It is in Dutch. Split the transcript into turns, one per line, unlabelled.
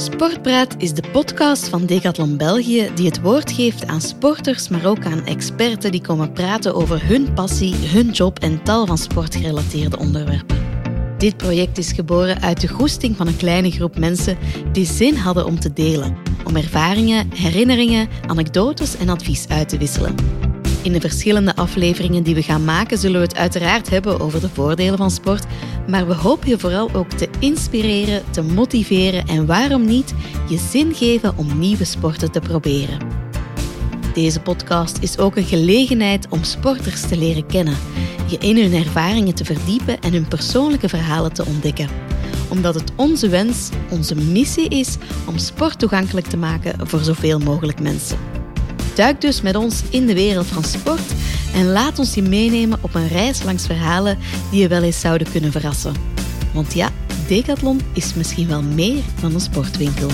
Sportpraat is de podcast van Decathlon België die het woord geeft aan sporters, maar ook aan experten die komen praten over hun passie, hun job en tal van sportgerelateerde onderwerpen. Dit project is geboren uit de goesting van een kleine groep mensen die zin hadden om te delen, om ervaringen, herinneringen, anekdotes en advies uit te wisselen. In de verschillende afleveringen die we gaan maken zullen we het uiteraard hebben over de voordelen van sport, maar we hopen je vooral ook te inspireren, te motiveren en waarom niet je zin geven om nieuwe sporten te proberen. Deze podcast is ook een gelegenheid om sporters te leren kennen, je in hun ervaringen te verdiepen en hun persoonlijke verhalen te ontdekken. Omdat het onze wens, onze missie is om sport toegankelijk te maken voor zoveel mogelijk mensen. Duik dus met ons in de wereld van sport en laat ons je meenemen op een reis langs verhalen die je wel eens zouden kunnen verrassen. Want ja, Decathlon is misschien wel meer dan een sportwinkel.